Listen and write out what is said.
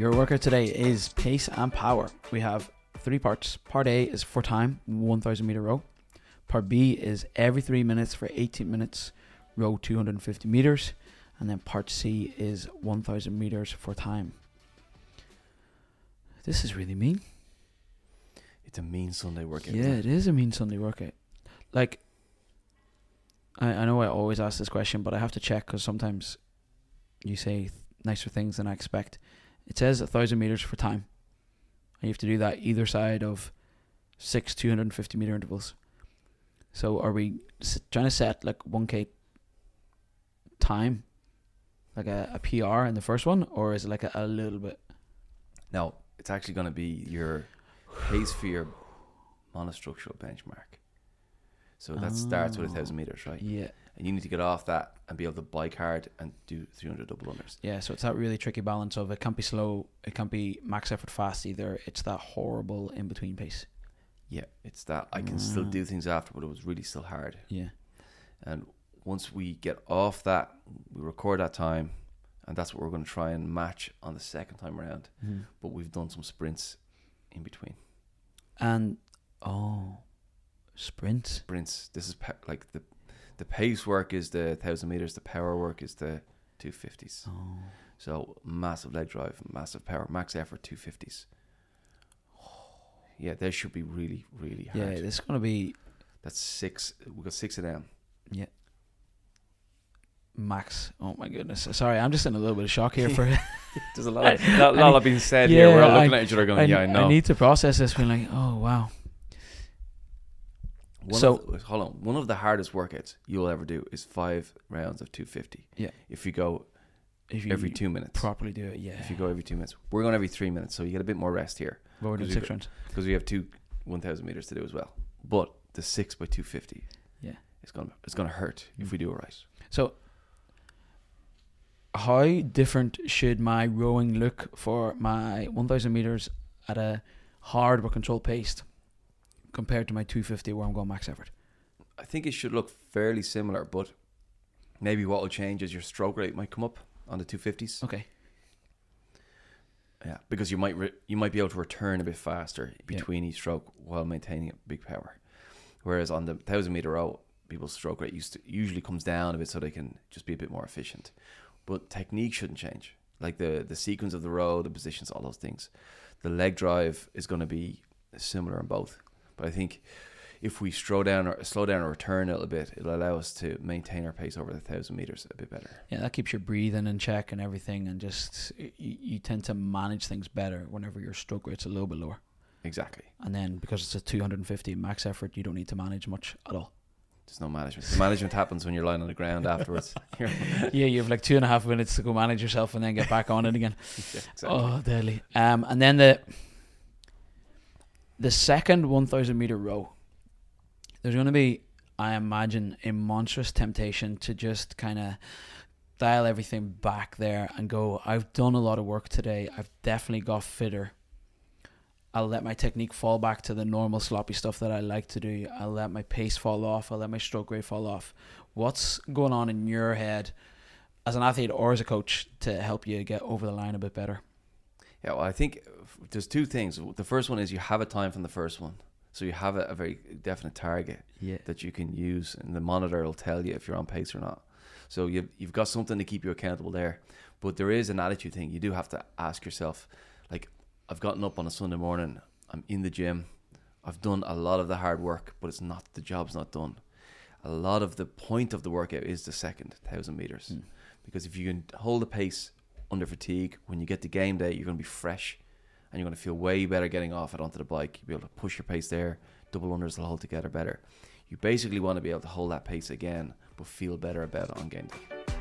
Your workout today is pace and power. We have three parts. Part A is for time, 1000 meter row. Part B is every three minutes for 18 minutes, row 250 meters. And then part C is 1000 meters for time. This is really mean. It's a mean Sunday workout. Yeah, it is a mean Sunday workout. Like, I, I know I always ask this question, but I have to check because sometimes you say th- nicer things than I expect. It says a thousand meters for time, and you have to do that either side of six 250 meter intervals. So, are we trying to set like 1k time, like a, a PR in the first one, or is it like a, a little bit? Now, it's actually going to be your pace for your monostructural benchmark. So that starts with a Oh. thousand meters, right? Yeah. And you need to get off that and be able to bike hard and do 300 double unders. Yeah, so it's that really tricky balance of it can't be slow, it can't be max effort fast either. It's that horrible in between pace. Yeah, it's that I can still Mm. do things after, but it was really still hard. Yeah. And once we get off that, we record that time, and that's what we're going to try and match on the second time around. But we've done some sprints in between. And oh, sprints. Sprints. This is pa- like the the pace work is the thousand meters. The power work is the two fifties. Oh, So massive leg drive, massive power, max effort two fifties. Yeah, they should be really, really hard. yeah. This is gonna be That's six. We got six of them. Yeah. Max. Oh my goodness. Sorry, I'm just in a little bit of shock here for. There's a lot, of, I- lot, lot of being said here. yeah, We're all looking I- at each other I, going, "Yeah, I know." I need to process this. Being like, oh wow. One So- of the, hold on. One of the hardest workouts you'll ever do is five rounds of 250. Yeah. If you go If you every two minutes. properly do it, yeah. If you go every two minutes, we're going every three minutes, so you get a bit more rest here we're doing six rounds. because we have two 1,000 meters to do as well. But the six by 250, Yeah. it's gonna it's gonna hurt if Mm. we do it right. So, how different should my rowing look for my 1000 meters at a hard but controlled pace compared to my 250 where I'm going max effort? I think it should look fairly similar, but maybe what will change is your stroke rate might come up on the 250s. Okay. Yeah, because you might re- you might be able to return a bit faster Yeah. between each stroke while maintaining a big power. Whereas on the thousand meter row, people's stroke rate used to, usually comes down a bit so they can just be a bit more efficient. But technique shouldn't change. Like the the sequence of the row, the positions, all those things. The leg drive is going to be similar in both. But I think if we slow down or slow down or return a little bit, it'll allow us to maintain our pace over the thousand meters a bit better. Yeah, that keeps your breathing in check and everything, and just you, you tend to manage things better whenever your stroke rate's a little bit lower. Exactly. And then because it's a 250 max effort, you don't need to manage much at all. There's no management. The management happens when you're lying on the ground afterwards. Yeah, you have like two and a half minutes to go manage yourself and then get back on it again. Yeah, exactly. Oh, deadly. Um, and then the the second one thousand meter row. There's going to be, I imagine, a monstrous temptation to just kind of dial everything back there and go. I've done a lot of work today. I've definitely got fitter. I'll let my technique fall back to the normal sloppy stuff that I like to do. I'll let my pace fall off. I'll let my stroke rate fall off. What's going on in your head as an athlete or as a coach to help you get over the line a bit better? Yeah, well, I think uh, there's two things. The first one is you have a time from the first one, so you have a, a very definite target Yeah. that you can use, and the monitor will tell you if you're on pace or not. So you've you've got something to keep you accountable there. But there is an attitude thing. You do have to ask yourself, like, I've gotten up on a Sunday morning. I'm in the gym. I've done a lot of the hard work, but it's not the job's not done. A lot of the point of the workout is the second thousand meters, Mm. because if you can hold the pace under fatigue, when you get to game day, you're going to be fresh, and you're going to feel way better getting off it onto the bike. You'll be able to push your pace there. Double unders will hold together better. You basically want to be able to hold that pace again, but feel better about it on game day.